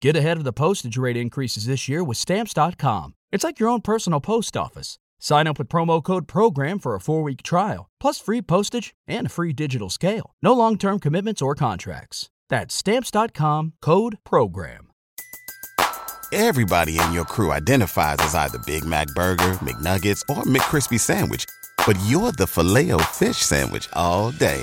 Get ahead of the postage rate increases this year with Stamps.com. It's like your own personal post office. Sign up with promo code PROGRAM for a four week trial, plus free postage and a free digital scale. No long term commitments or contracts. That's Stamps.com code PROGRAM. Everybody in your crew identifies as either Big Mac Burger, McNuggets, or McCrispy Sandwich, but you're the filet fish Sandwich all day